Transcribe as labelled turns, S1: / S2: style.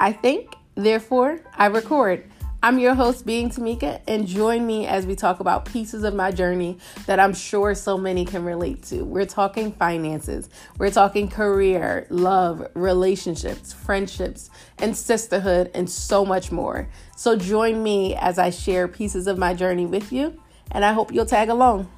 S1: I think, therefore, I record. I'm your host, Being Tamika, and join me as we talk about pieces of my journey that I'm sure so many can relate to. We're talking finances, we're talking career, love, relationships, friendships, and sisterhood, and so much more. So join me as I share pieces of my journey with you, and I hope you'll tag along.